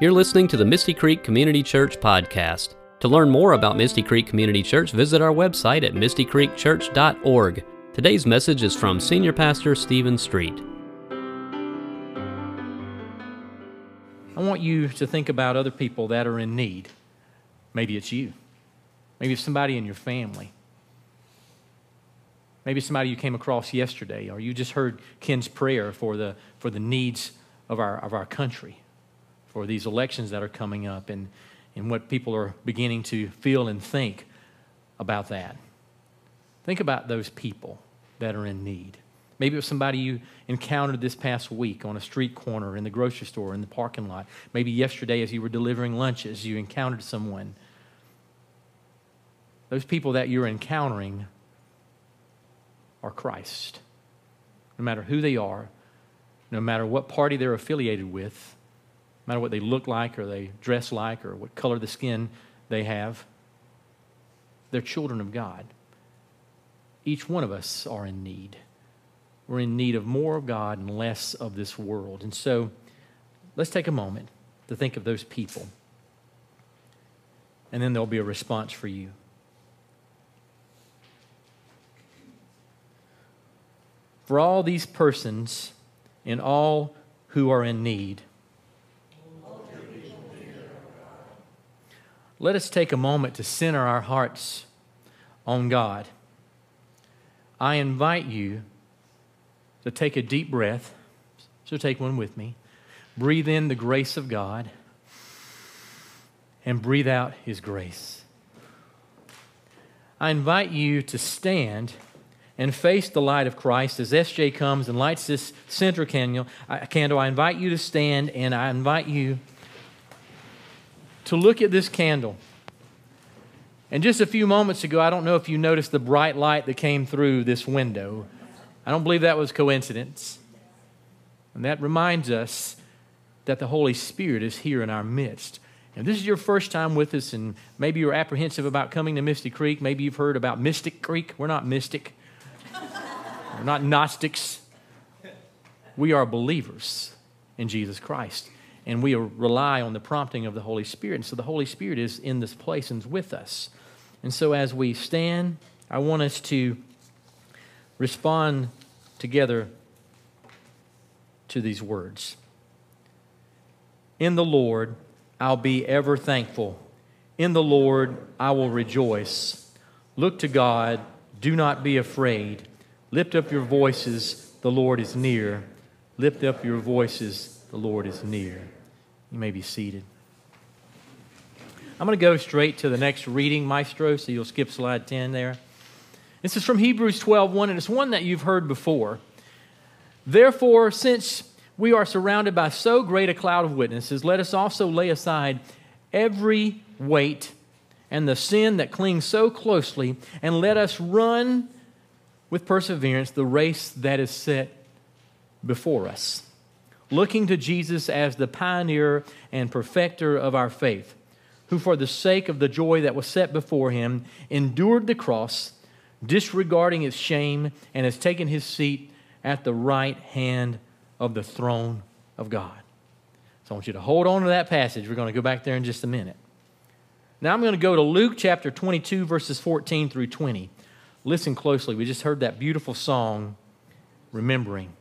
You're listening to the Misty Creek Community Church podcast. To learn more about Misty Creek Community Church, visit our website at mistycreekchurch.org. Today's message is from Senior Pastor Stephen Street. I want you to think about other people that are in need. Maybe it's you. Maybe it's somebody in your family. Maybe somebody you came across yesterday, or you just heard Ken's prayer for the, for the needs of our, of our country for these elections that are coming up and, and what people are beginning to feel and think about that. Think about those people that are in need. Maybe it was somebody you encountered this past week on a street corner, in the grocery store, in the parking lot. Maybe yesterday, as you were delivering lunches, you encountered someone. Those people that you're encountering are Christ. No matter who they are, no matter what party they're affiliated with, matter what they look like or they dress like or what color the skin they have. They're children of God. Each one of us are in need. We're in need of more of God and less of this world. And so let's take a moment to think of those people. And then there'll be a response for you. For all these persons and all who are in need, let us take a moment to center our hearts on God. I invite you to take a deep breath. So take one with me. Breathe in the grace of God and breathe out His grace. I invite you to stand and face the light of Christ as SJ comes and lights this center uh, candle. I invite you to stand and I invite you to look at this candle. And just a few moments ago, I don't know if you noticed the bright light that came through this window. I don't believe that was coincidence. And that reminds us that the Holy Spirit is here in our midst. And this is your first time with us, and maybe you're apprehensive about coming to Mystic Creek. Maybe you've heard about Mystic Creek. We're not mystic, we're not Gnostics. We are believers in Jesus Christ and we rely on the prompting of the Holy Spirit. And so the Holy Spirit is in this place and is with us. And so as we stand, I want us to respond together to these words. In the Lord, I'll be ever thankful. In the Lord, I will rejoice. Look to God, do not be afraid. Lift up your voices, the Lord is near. Lift up your voices, the Lord is near. You may be seated. I'm going to go straight to the next reading, Maestro, so you'll skip slide 10 there. This is from Hebrews 12 1, and it's one that you've heard before. Therefore, since we are surrounded by so great a cloud of witnesses, let us also lay aside every weight and the sin that clings so closely, and let us run with perseverance the race that is set before us looking to Jesus as the pioneer and perfecter of our faith, who, for the sake of the joy that was set before him, endured the cross, disregarding its shame, and has taken his seat at the right hand of the throne of God. So I want you to hold on to that passage. We're going to go back there in just a minute. Now I'm going to go to Luke chapter 22, verses 14 through 20. Listen closely. We just heard that beautiful song, Remembering.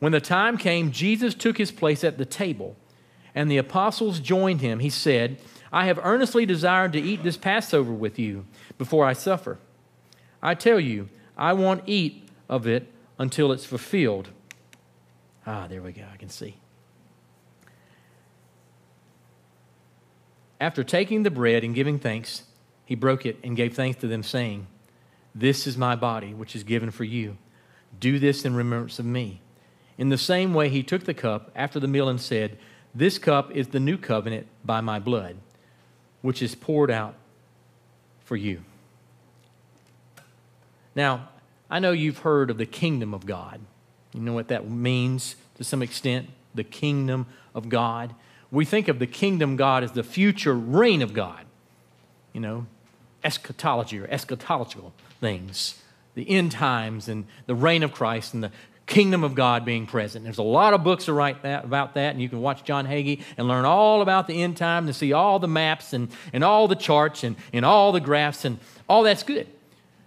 When the time came, Jesus took his place at the table, and the apostles joined him. He said, I have earnestly desired to eat this Passover with you before I suffer. I tell you, I won't eat of it until it's fulfilled. Ah, there we go. I can see. After taking the bread and giving thanks, he broke it and gave thanks to them, saying, This is my body, which is given for you. Do this in remembrance of me. In the same way, he took the cup after the meal and said, This cup is the new covenant by my blood, which is poured out for you. Now, I know you've heard of the kingdom of God. You know what that means to some extent? The kingdom of God. We think of the kingdom God as the future reign of God. You know, eschatology or eschatological things, the end times and the reign of Christ and the kingdom of God being present. There's a lot of books to write that, about that, and you can watch John Hagee and learn all about the end time and see all the maps and, and all the charts and, and all the graphs, and all that's good.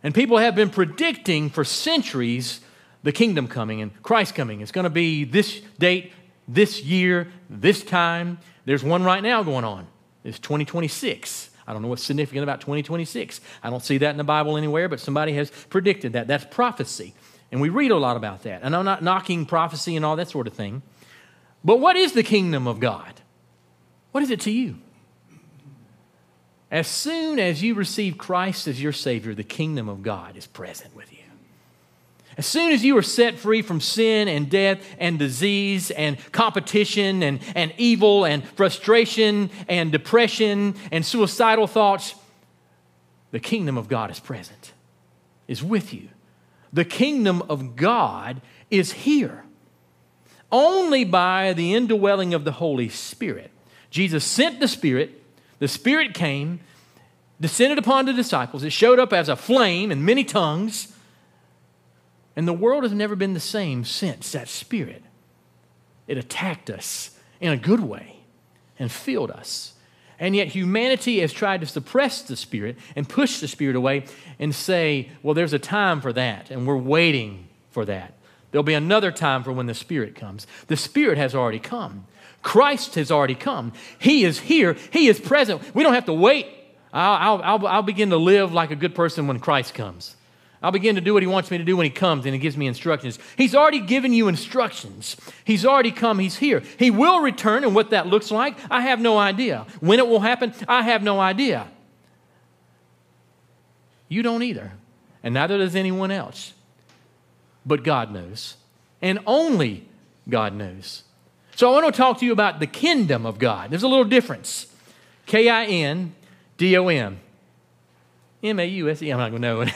And people have been predicting for centuries the kingdom coming and Christ coming. It's going to be this date, this year, this time. There's one right now going on. It's 2026. I don't know what's significant about 2026. I don't see that in the Bible anywhere, but somebody has predicted that. That's prophecy. And we read a lot about that. And I'm not knocking prophecy and all that sort of thing. But what is the kingdom of God? What is it to you? As soon as you receive Christ as your Savior, the kingdom of God is present with you. As soon as you are set free from sin and death and disease and competition and, and evil and frustration and depression and suicidal thoughts, the kingdom of God is present, is with you. The kingdom of God is here. Only by the indwelling of the Holy Spirit. Jesus sent the Spirit, the Spirit came, descended upon the disciples. It showed up as a flame in many tongues and the world has never been the same since that spirit. It attacked us in a good way and filled us. And yet, humanity has tried to suppress the Spirit and push the Spirit away and say, well, there's a time for that, and we're waiting for that. There'll be another time for when the Spirit comes. The Spirit has already come, Christ has already come. He is here, He is present. We don't have to wait. I'll, I'll, I'll begin to live like a good person when Christ comes. I'll begin to do what he wants me to do when he comes and he gives me instructions. He's already given you instructions. He's already come. He's here. He will return, and what that looks like, I have no idea. When it will happen, I have no idea. You don't either, and neither does anyone else. But God knows, and only God knows. So I want to talk to you about the kingdom of God. There's a little difference K I N D O M. M A U S E. I'm not going to know it.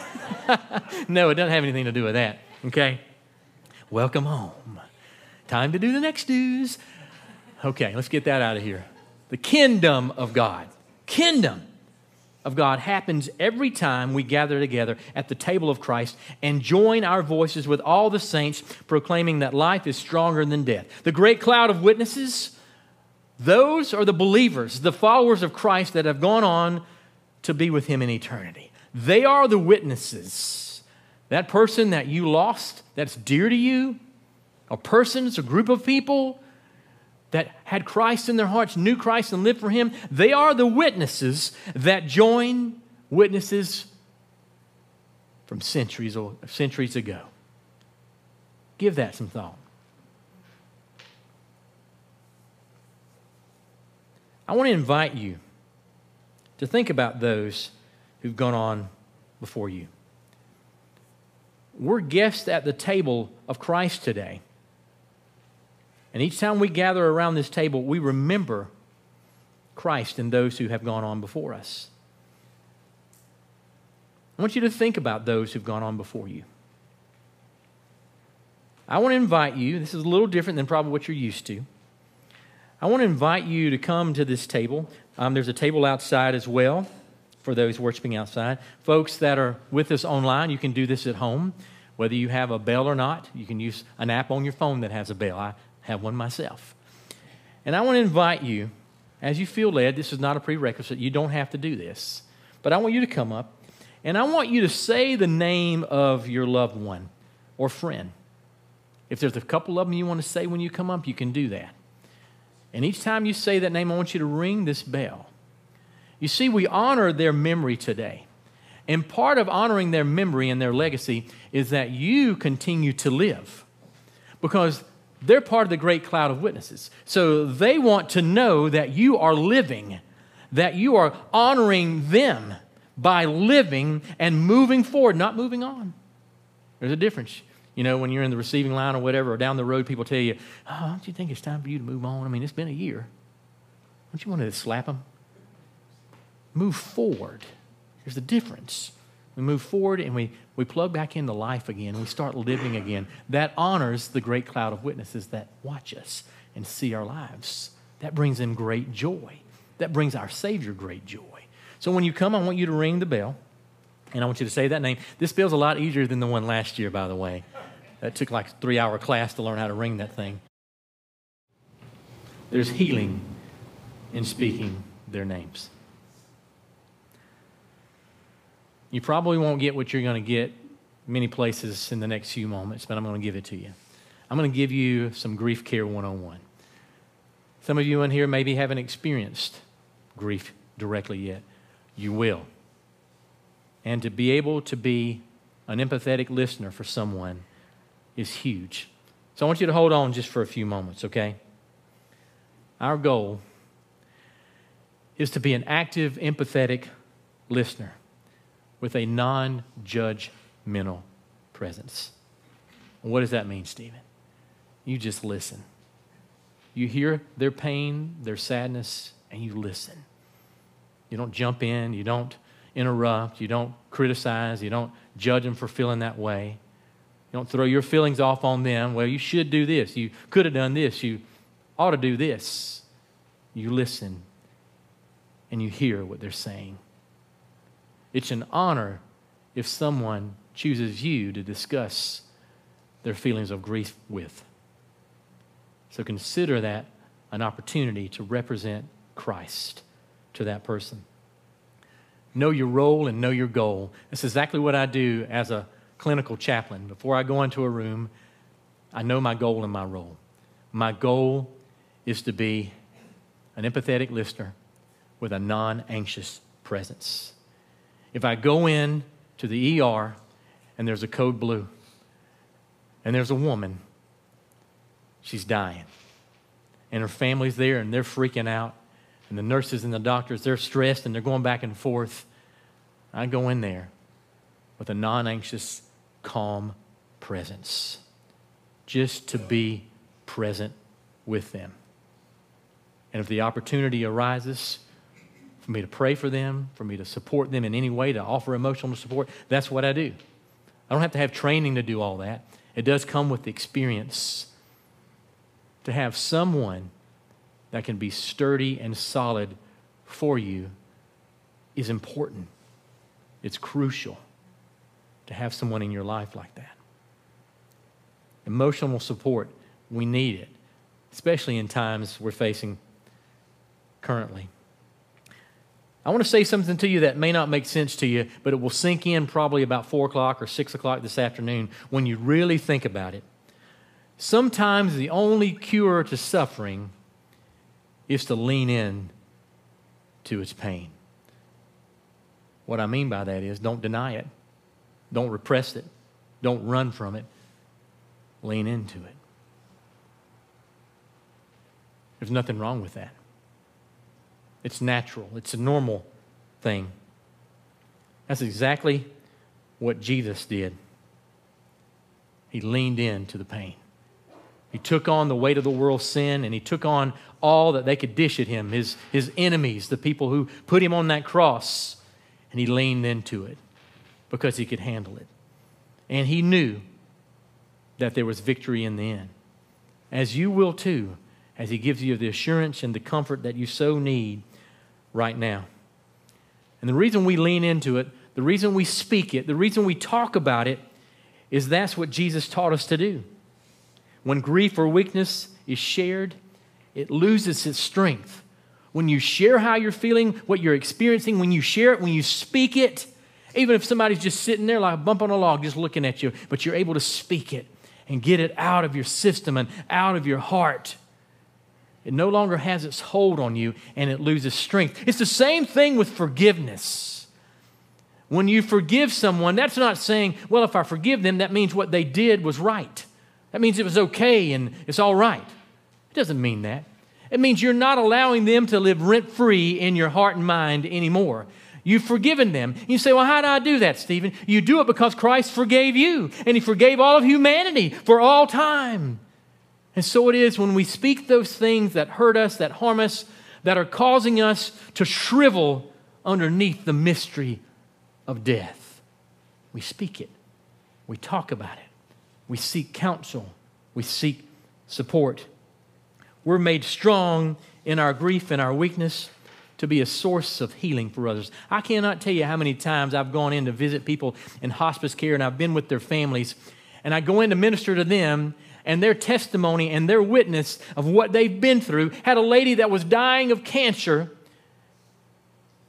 no, it doesn't have anything to do with that. Okay? Welcome home. Time to do the next news. Okay, let's get that out of here. The kingdom of God. Kingdom of God happens every time we gather together at the table of Christ and join our voices with all the saints proclaiming that life is stronger than death. The great cloud of witnesses, those are the believers, the followers of Christ that have gone on to be with Him in eternity. They are the witnesses. That person that you lost, that's dear to you, a person, a group of people that had Christ in their hearts, knew Christ and lived for Him, they are the witnesses that join witnesses from centuries or centuries ago. Give that some thought. I want to invite you to think about those who've gone on before you. We're guests at the table of Christ today. And each time we gather around this table, we remember Christ and those who have gone on before us. I want you to think about those who've gone on before you. I want to invite you, this is a little different than probably what you're used to. I want to invite you to come to this table. Um, there's a table outside as well for those worshiping outside. Folks that are with us online, you can do this at home. Whether you have a bell or not, you can use an app on your phone that has a bell. I have one myself. And I want to invite you, as you feel led, this is not a prerequisite, you don't have to do this. But I want you to come up and I want you to say the name of your loved one or friend. If there's a couple of them you want to say when you come up, you can do that. And each time you say that name, I want you to ring this bell. You see, we honor their memory today. And part of honoring their memory and their legacy is that you continue to live because they're part of the great cloud of witnesses. So they want to know that you are living, that you are honoring them by living and moving forward, not moving on. There's a difference. You know, when you're in the receiving line or whatever, or down the road, people tell you, Oh, don't you think it's time for you to move on? I mean, it's been a year. Don't you want to slap them? Move forward. There's the difference. We move forward and we, we plug back into life again. We start living again. That honors the great cloud of witnesses that watch us and see our lives. That brings them great joy. That brings our Savior great joy. So when you come, I want you to ring the bell and I want you to say that name. This bell's a lot easier than the one last year, by the way. That took like a three hour class to learn how to ring that thing. There's healing in speaking their names. You probably won't get what you're going to get many places in the next few moments, but I'm going to give it to you. I'm going to give you some grief care 101. Some of you in here maybe haven't experienced grief directly yet. You will. And to be able to be an empathetic listener for someone is huge. So I want you to hold on just for a few moments, okay? Our goal is to be an active, empathetic listener with a non judgmental presence. What does that mean, Stephen? You just listen. You hear their pain, their sadness, and you listen. You don't jump in, you don't interrupt, you don't criticize, you don't judge them for feeling that way. You don't throw your feelings off on them. Well, you should do this. You could have done this. You ought to do this. You listen and you hear what they're saying. It's an honor if someone chooses you to discuss their feelings of grief with. So consider that an opportunity to represent Christ to that person. Know your role and know your goal. That's exactly what I do as a clinical chaplain. Before I go into a room, I know my goal and my role. My goal is to be an empathetic listener with a non anxious presence. If I go in to the ER and there's a code blue and there's a woman, she's dying, and her family's there and they're freaking out, and the nurses and the doctors, they're stressed and they're going back and forth. I go in there with a non anxious, calm presence just to be present with them. And if the opportunity arises for me to pray for them, for me to support them in any way, to offer emotional support, that's what I do. I don't have to have training to do all that. It does come with experience to have someone that can be sturdy and solid for you is important. It's crucial to have someone in your life like that. Emotional support, we need it, especially in times we're facing currently. I want to say something to you that may not make sense to you, but it will sink in probably about 4 o'clock or 6 o'clock this afternoon when you really think about it. Sometimes the only cure to suffering is to lean in to its pain. What I mean by that is don't deny it, don't repress it, don't run from it, lean into it. There's nothing wrong with that. It's natural, it's a normal thing. That's exactly what Jesus did. He leaned into the pain. He took on the weight of the world's sin and he took on all that they could dish at him, his, his enemies, the people who put him on that cross, and he leaned into it because he could handle it. And he knew that there was victory in the end. As you will too, as he gives you the assurance and the comfort that you so need right now. And the reason we lean into it, the reason we speak it, the reason we talk about it, is that's what Jesus taught us to do. When grief or weakness is shared, it loses its strength. When you share how you're feeling, what you're experiencing, when you share it, when you speak it, even if somebody's just sitting there like a bump on a log just looking at you, but you're able to speak it and get it out of your system and out of your heart. It no longer has its hold on you and it loses strength. It's the same thing with forgiveness. When you forgive someone, that's not saying, well, if I forgive them, that means what they did was right. That means it was okay and it's all right It doesn't mean that. It means you're not allowing them to live rent free in your heart and mind anymore. You've forgiven them. You say, Well, how do I do that, Stephen? You do it because Christ forgave you, and He forgave all of humanity for all time. And so it is when we speak those things that hurt us, that harm us, that are causing us to shrivel underneath the mystery of death. We speak it, we talk about it, we seek counsel, we seek support. We're made strong in our grief and our weakness to be a source of healing for others. I cannot tell you how many times I've gone in to visit people in hospice care and I've been with their families, and I go in to minister to them, and their testimony and their witness of what they've been through. Had a lady that was dying of cancer,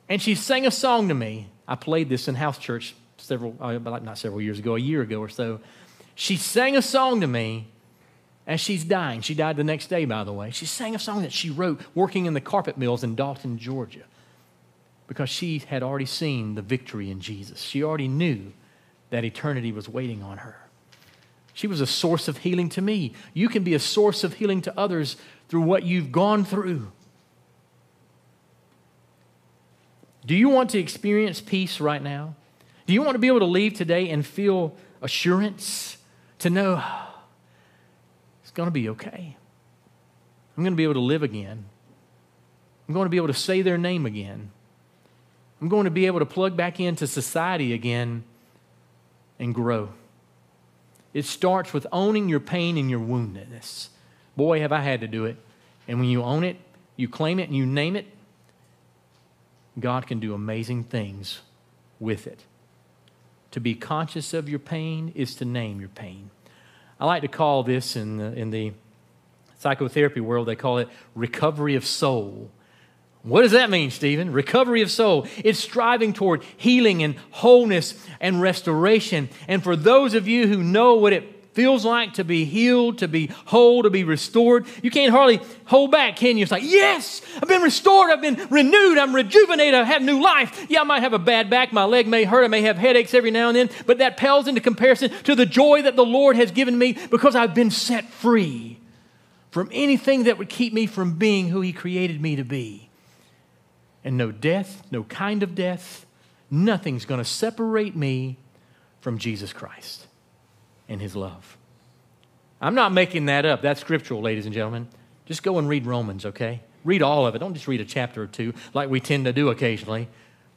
and she sang a song to me. I played this in house church several, uh, not several years ago, a year ago or so. She sang a song to me as she's dying. She died the next day, by the way. She sang a song that she wrote working in the carpet mills in Dalton, Georgia, because she had already seen the victory in Jesus. She already knew that eternity was waiting on her. She was a source of healing to me. You can be a source of healing to others through what you've gone through. Do you want to experience peace right now? Do you want to be able to leave today and feel assurance to know it's going to be okay? I'm going to be able to live again. I'm going to be able to say their name again. I'm going to be able to plug back into society again and grow. It starts with owning your pain and your woundedness. Boy, have I had to do it. And when you own it, you claim it, and you name it, God can do amazing things with it. To be conscious of your pain is to name your pain. I like to call this in the, in the psychotherapy world, they call it recovery of soul. What does that mean, Stephen? Recovery of soul. It's striving toward healing and wholeness and restoration. And for those of you who know what it feels like to be healed, to be whole, to be restored, you can't hardly hold back, can you? It's like, yes, I've been restored, I've been renewed, I'm rejuvenated, I have new life. Yeah, I might have a bad back, my leg may hurt, I may have headaches every now and then, but that pales into comparison to the joy that the Lord has given me because I've been set free from anything that would keep me from being who He created me to be and no death, no kind of death, nothing's going to separate me from Jesus Christ and his love. I'm not making that up. That's scriptural, ladies and gentlemen. Just go and read Romans, okay? Read all of it. Don't just read a chapter or two like we tend to do occasionally.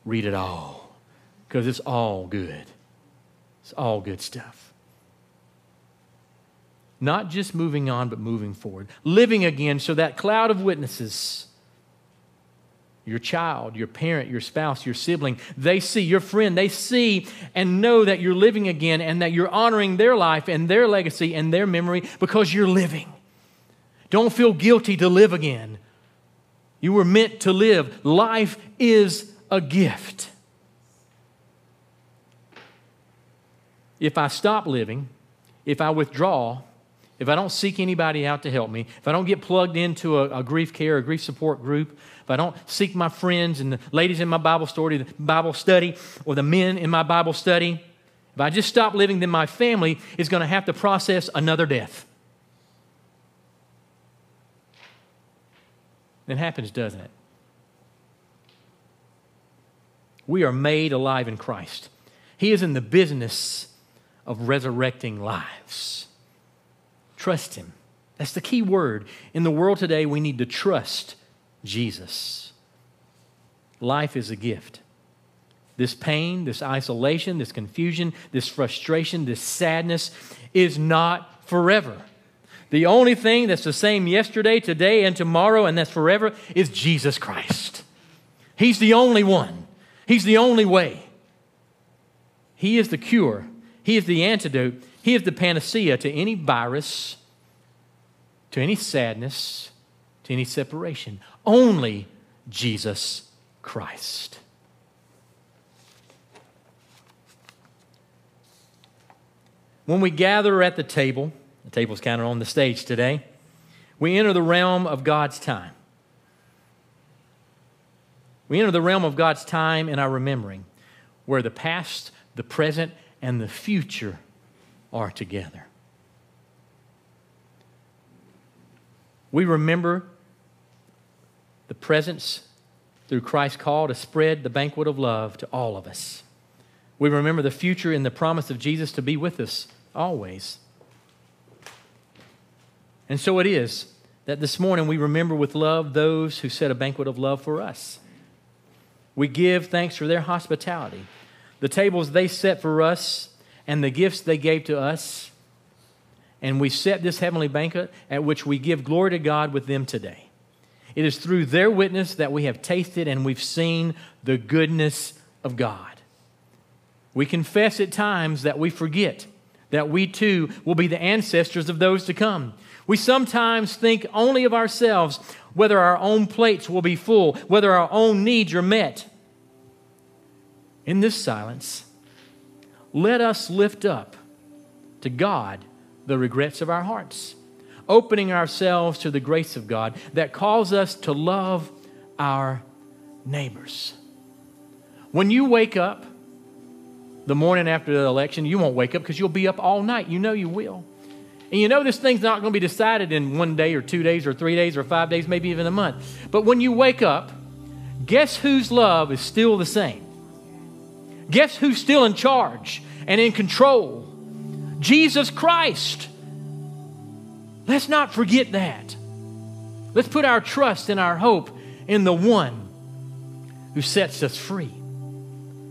Read it all because it's all good. It's all good stuff. Not just moving on, but moving forward. Living again so that cloud of witnesses your child, your parent, your spouse, your sibling, they see, your friend, they see and know that you're living again and that you're honoring their life and their legacy and their memory because you're living. Don't feel guilty to live again. You were meant to live. Life is a gift. If I stop living, if I withdraw, if I don't seek anybody out to help me, if I don't get plugged into a, a grief care, a grief support group, if I don't seek my friends and the ladies in my Bible story, the Bible study, or the men in my Bible study, if I just stop living, then my family is going to have to process another death. It happens, doesn't it? We are made alive in Christ. He is in the business of resurrecting lives. Trust Him. That's the key word. In the world today, we need to trust Jesus. Life is a gift. This pain, this isolation, this confusion, this frustration, this sadness is not forever. The only thing that's the same yesterday, today, and tomorrow, and that's forever, is Jesus Christ. He's the only one, He's the only way. He is the cure, He is the antidote, He is the panacea to any virus, to any sadness, to any separation. Only Jesus Christ. When we gather at the table, the table's kind of on the stage today, we enter the realm of God's time. We enter the realm of God's time in our remembering, where the past, the present, and the future are together. We remember the presence through Christ's call to spread the banquet of love to all of us. We remember the future in the promise of Jesus to be with us always. And so it is that this morning we remember with love those who set a banquet of love for us. We give thanks for their hospitality, the tables they set for us, and the gifts they gave to us. And we set this heavenly banquet at which we give glory to God with them today. It is through their witness that we have tasted and we've seen the goodness of God. We confess at times that we forget that we too will be the ancestors of those to come. We sometimes think only of ourselves, whether our own plates will be full, whether our own needs are met. In this silence, let us lift up to God the regrets of our hearts, opening ourselves to the grace of God that calls us to love our neighbors. When you wake up the morning after the election, you won't wake up because you'll be up all night. You know you will. And you know this thing's not going to be decided in one day or two days or three days or five days, maybe even a month. But when you wake up, guess whose love is still the same? Guess who's still in charge and in control? Jesus Christ. Let's not forget that. Let's put our trust and our hope in the one who sets us free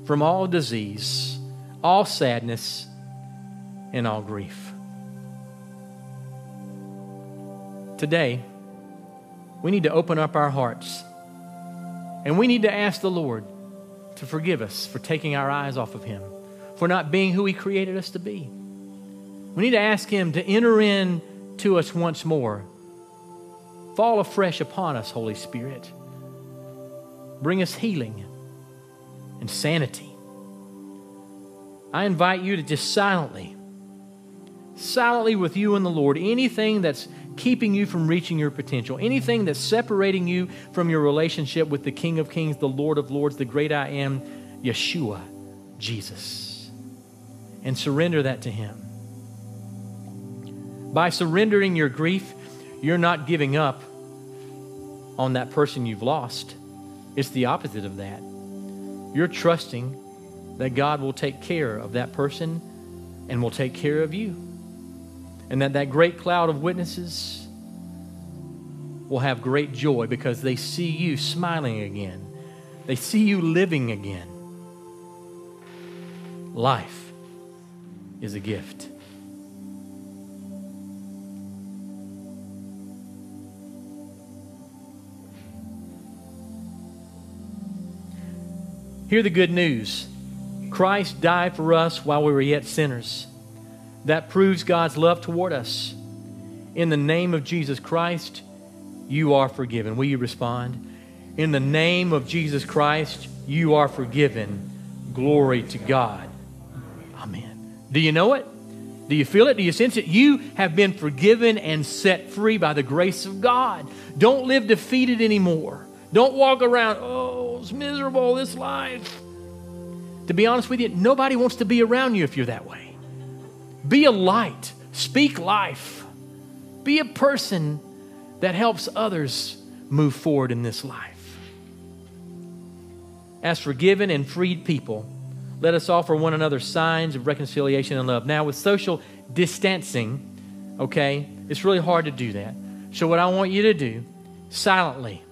from all disease, all sadness, and all grief. Today, we need to open up our hearts and we need to ask the Lord to forgive us for taking our eyes off of Him, for not being who He created us to be. We need to ask Him to enter in to us once more. Fall afresh upon us, Holy Spirit. Bring us healing and sanity. I invite you to just silently, silently with you and the Lord, anything that's keeping you from reaching your potential, anything that's separating you from your relationship with the King of Kings, the Lord of Lords, the great I am, Yeshua, Jesus. And surrender that to Him. By surrendering your grief, you're not giving up on that person you've lost. It's the opposite of that. You're trusting that God will take care of that person and will take care of you. And that that great cloud of witnesses will have great joy because they see you smiling again. They see you living again. Life is a gift. Hear the good news Christ died for us while we were yet sinners. That proves God's love toward us. In the name of Jesus Christ, you are forgiven. Will you respond? In the name of Jesus Christ, you are forgiven. Glory to God. Amen. Do you know it? Do you feel it? Do you sense it? You have been forgiven and set free by the grace of God. Don't live defeated anymore. Don't walk around, oh, it's miserable, this life. To be honest with you, nobody wants to be around you if you're that way. Be a light, speak life, be a person that helps others move forward in this life. As forgiven and freed people, let us offer one another signs of reconciliation and love. Now, with social distancing, okay, it's really hard to do that. So, what I want you to do, silently,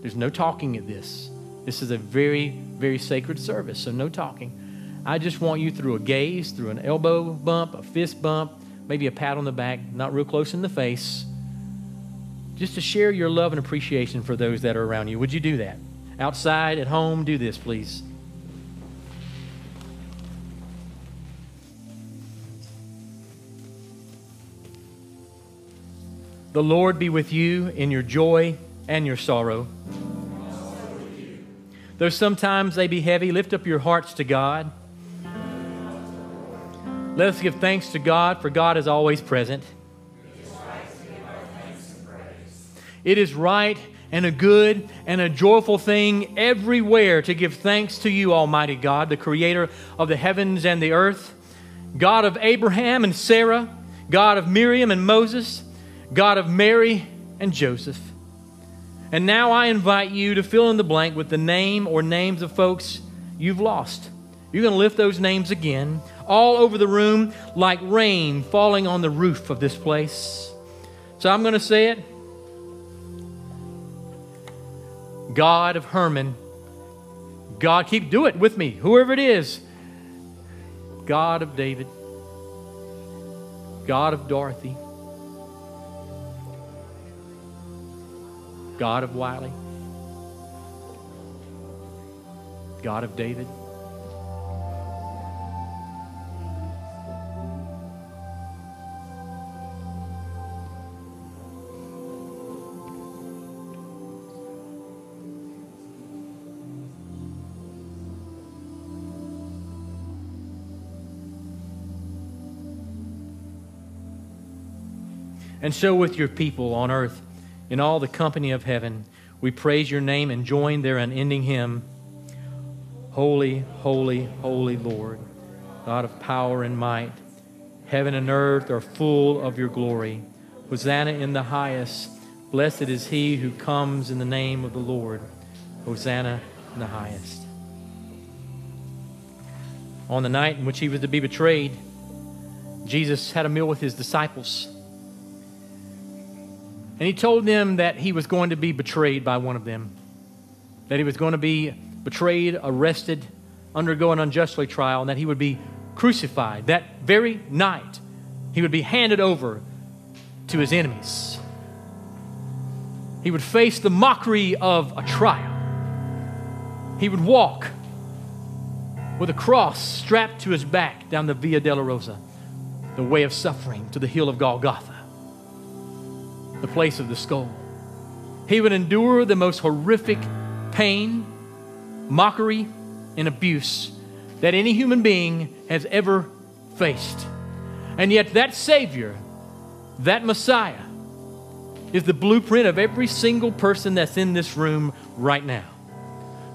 there's no talking at this. This is a very, very sacred service, so no talking. I just want you through a gaze, through an elbow bump, a fist bump, maybe a pat on the back, not real close in the face, just to share your love and appreciation for those that are around you. Would you do that? Outside, at home, do this, please. The Lord be with you in your joy and your sorrow. Though sometimes they be heavy, lift up your hearts to God. Let us give thanks to God, for God is always present. It is right and a good and a joyful thing everywhere to give thanks to you, Almighty God, the creator of the heavens and the earth, God of Abraham and Sarah, God of Miriam and Moses, God of Mary and Joseph. And now I invite you to fill in the blank with the name or names of folks you've lost. You're going to lift those names again all over the room like rain falling on the roof of this place. So I'm going to say it God of Herman. God, keep do it with me, whoever it is. God of David. God of Dorothy. God of Wiley, God of David, And so, with your people on earth, in all the company of heaven, we praise your name and join their unending hymn Holy, holy, holy Lord, God of power and might. Heaven and earth are full of your glory. Hosanna in the highest. Blessed is he who comes in the name of the Lord. Hosanna in the highest. On the night in which he was to be betrayed, Jesus had a meal with his disciples. And he told them that he was going to be betrayed by one of them, that he was going to be betrayed, arrested, undergo an unjustly trial, and that he would be crucified that very night. He would be handed over to his enemies. He would face the mockery of a trial. He would walk with a cross strapped to his back down the Via Dolorosa, the way of suffering, to the hill of Golgotha, the place of the skull. He would endure the most horrific pain, mockery, and abuse that any human being has ever faced. And yet, that Savior, that Messiah, is the blueprint of every single person that's in this room right now.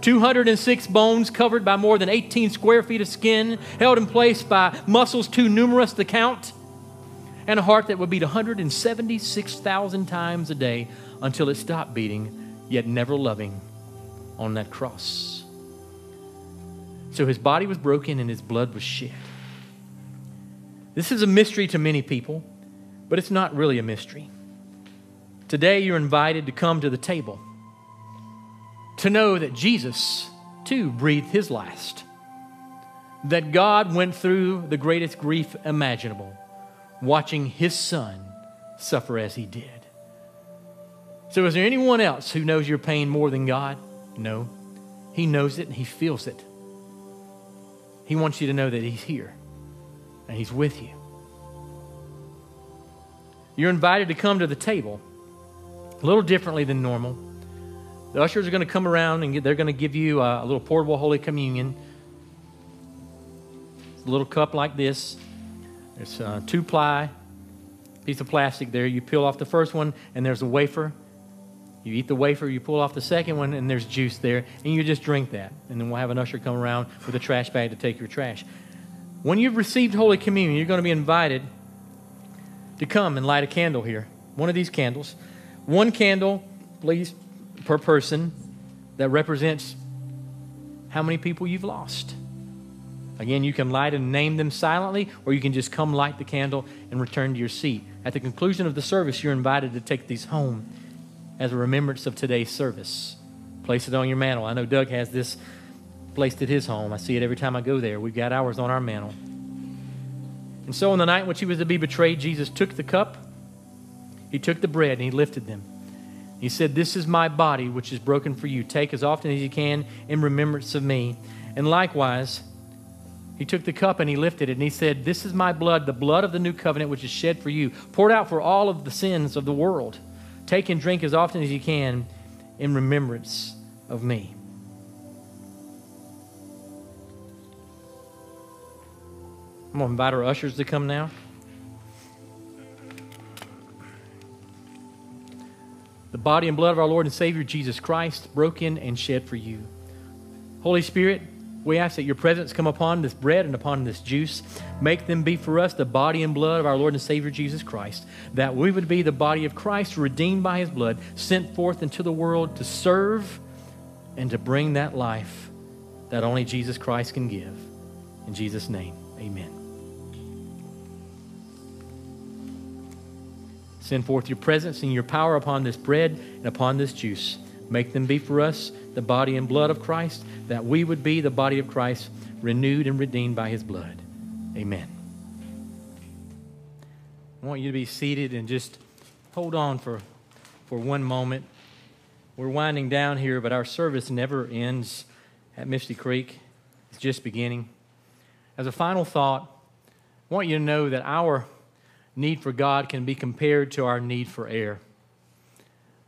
206 bones covered by more than 18 square feet of skin, held in place by muscles too numerous to count, and a heart that would beat 176,000 times a day until it stopped beating, yet never loving, on that cross. So his body was broken and his blood was shed. This is a mystery to many people, but it's not really a mystery. Today, you're invited to come to the table to know that Jesus, too, breathed his last, that God went through the greatest grief imaginable, watching his son suffer as he did. So, is there anyone else who knows your pain more than God? No. He knows it and he feels it. He wants you to know that he's here and he's with you. You're invited to come to the table a little differently than normal. The ushers are going to come around and they're going to give you a, little portable Holy Communion. It's a little cup like this. There's a two ply piece of plastic there. You peel off the first one, and there's a wafer. You eat the wafer, you pull off the second one, and there's juice there, and you just drink that. And then we'll have an usher come around with a trash bag to take your trash. When you've received Holy Communion, you're going to be invited to come and light a candle here. One of these candles. One candle, please, per person that represents how many people you've lost. Again, you can light and name them silently, or you can just come light the candle and return to your seat. At the conclusion of the service, you're invited to take these home as a remembrance of today's service. Place it on your mantle. I know Doug has this placed at his home. I see it every time I go there. We've got ours on our mantle. And so, on the night in which he was to be betrayed, Jesus took the cup, he took the bread, and he lifted them. He said, This is my body, which is broken for you. Take as often as you can in remembrance of me. And likewise, he took the cup and he lifted it, and he said, This is my blood, the blood of the new covenant, which is shed for you, poured out for all of the sins of the world. Take and drink as often as you can in remembrance of me. I'm going to invite our ushers to come now. the body and blood of our Lord and Savior Jesus Christ, broken and shed for you. Holy Spirit, we ask that your presence come upon this bread and upon this juice. Make them be for us the body and blood of our Lord and Savior Jesus Christ, that we would be the body of Christ, redeemed by his blood, sent forth into the world to serve and to bring that life that only Jesus Christ can give. In Jesus' name, amen. Send forth your presence and your power upon this bread and upon this juice. Make them be for us the body and blood of Christ, that we would be the body of Christ, renewed and redeemed by his blood. Amen. I want you to be seated and just hold on for, for one moment. We're winding down here, but our service never ends at Misty Creek. It's just beginning. As a final thought, I want you to know that our need for God can be compared to our need for air.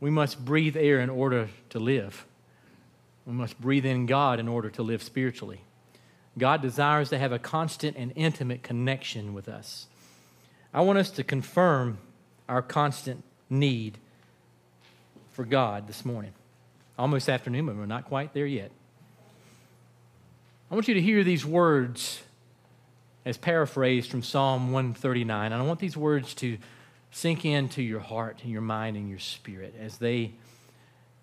We must breathe air in order to live. We must breathe in God in order to live spiritually. God desires to have a constant and intimate connection with us. I want us to confirm our constant need for God this morning. Almost afternoon, but we're not quite there yet. I want you to hear these words as paraphrased from Psalm 139. And I want these words to sink into your heart and your mind and your spirit as they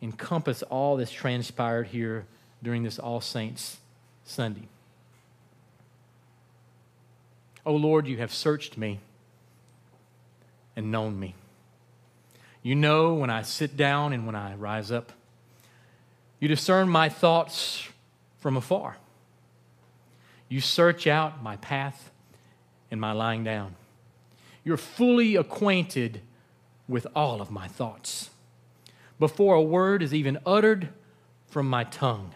encompass all that's transpired here during this All Saints Sunday. Oh Lord, you have searched me and known me. You know when I sit down and when I rise up. You discern my thoughts from afar. You search out my path and my lying down. You're fully acquainted with all of my thoughts. Before a word is even uttered from my tongue,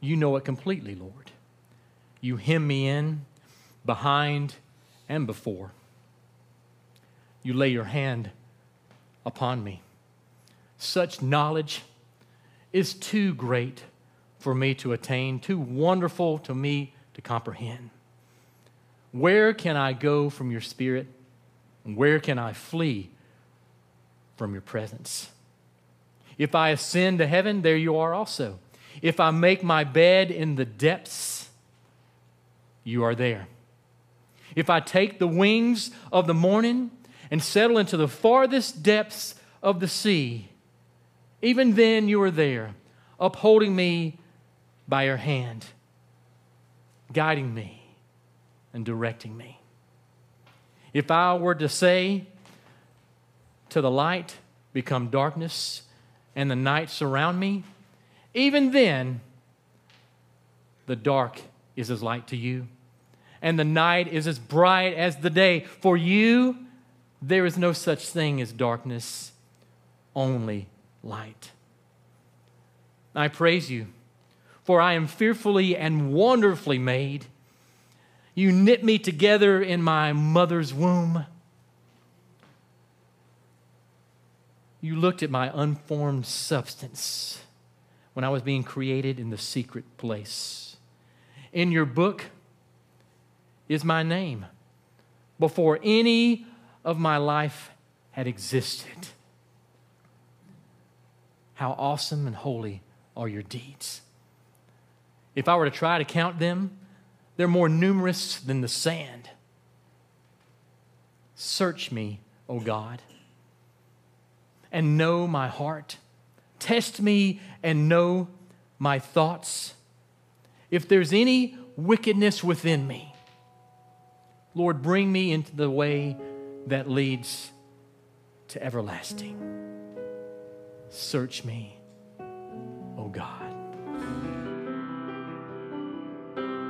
you know it completely, Lord. You hem me in, behind, and before. You lay your hand upon me. Such knowledge is too great for me to attain, too wonderful to me to comprehend. Where can I go from your spirit? Where can I flee from your presence? If I ascend to heaven, there you are also. If I make my bed in the depths, you are there. If I take the wings of the morning and settle into the farthest depths of the sea, even then you are there, upholding me by your hand, guiding me and directing me. If I were to say to the light, become darkness, and the night surround me, even then the dark is as light to you, and the night is as bright as the day. For you, there is no such thing as darkness, only light. I praise you, for I am fearfully and wonderfully made. You knit me together in my mother's womb. You looked at my unformed substance when I was being created in the secret place. In your book is my name before any of my life had existed. How awesome and holy are your deeds. If I were to try to count them, they're more numerous than the sand. Search me, O God, and know my heart. Test me and know my thoughts. If there's any wickedness within me, Lord, bring me into the way that leads to everlasting. Search me, O God.